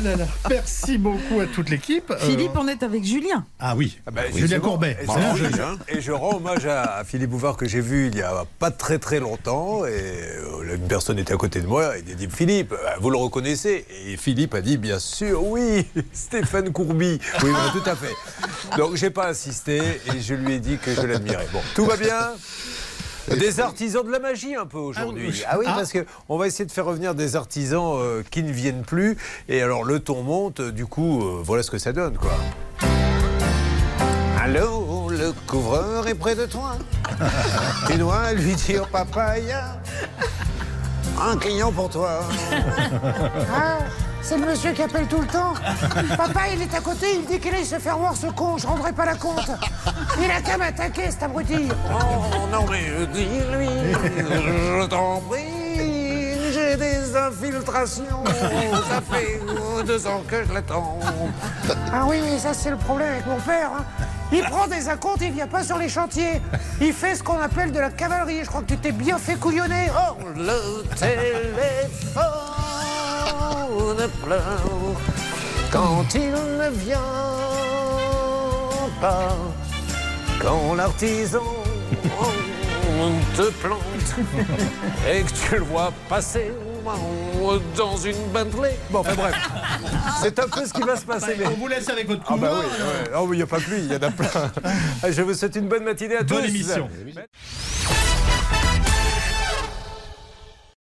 là là là. Merci beaucoup à toute l'équipe. Euh, Philippe, on est avec Julien. Ah oui, Ah ben, Julien. Courbet. Et, je- Julien. et je rends hommage à, Philippe Bouvard que j'ai vu il y a pas très très longtemps. Et euh, une personne était à côté de moi. Il a dit Philippe, euh, vous le reconnaissez? Et Philippe a dit bien sûr, oui, Stéphane Courby. Oui, tout à fait. Donc j'ai pas insisté et je lui ai dit que je l'admirais. Bon, tout va bien? des artisans de la magie un peu aujourd'hui. Ah oui, Ah. parce que on va essayer de faire revenir des artisans euh, qui ne viennent plus. Et alors le ton monte, du coup, euh, voilà ce que ça donne, quoi. Allô, le couvreur est près de toi. tu dois lui dire papaya. Un client pour toi. Ah, c'est le monsieur qui appelle tout le temps. Papa, il est à côté, il dit qu'il aille se faire voir ce con, je rendrai pas la compte. Il a qu'à m'attaquer, cet abruti. Oh non mais dis-lui, je t'en prie, j'ai des infiltrations. Ça fait deux ans que je l'attends. Ah oui, mais ça, c'est le problème avec mon père. hein. Il prend des acomptes, il vient pas sur les chantiers. Il fait ce qu'on appelle de la cavalerie. Je crois que tu t'es bien fait couillonner. Oh, Le quand il ne vient pas. Quand l'artisan te plante et que tu le vois passer dans une Bentley. Bon, enfin bref, c'est un peu ce qui va se passer. mais- On vous laisse avec votre Ah bah oui, ouais. Oh, il n'y a pas lui, il y en a plein. Je vous souhaite une bonne matinée à tous. Bonne émission.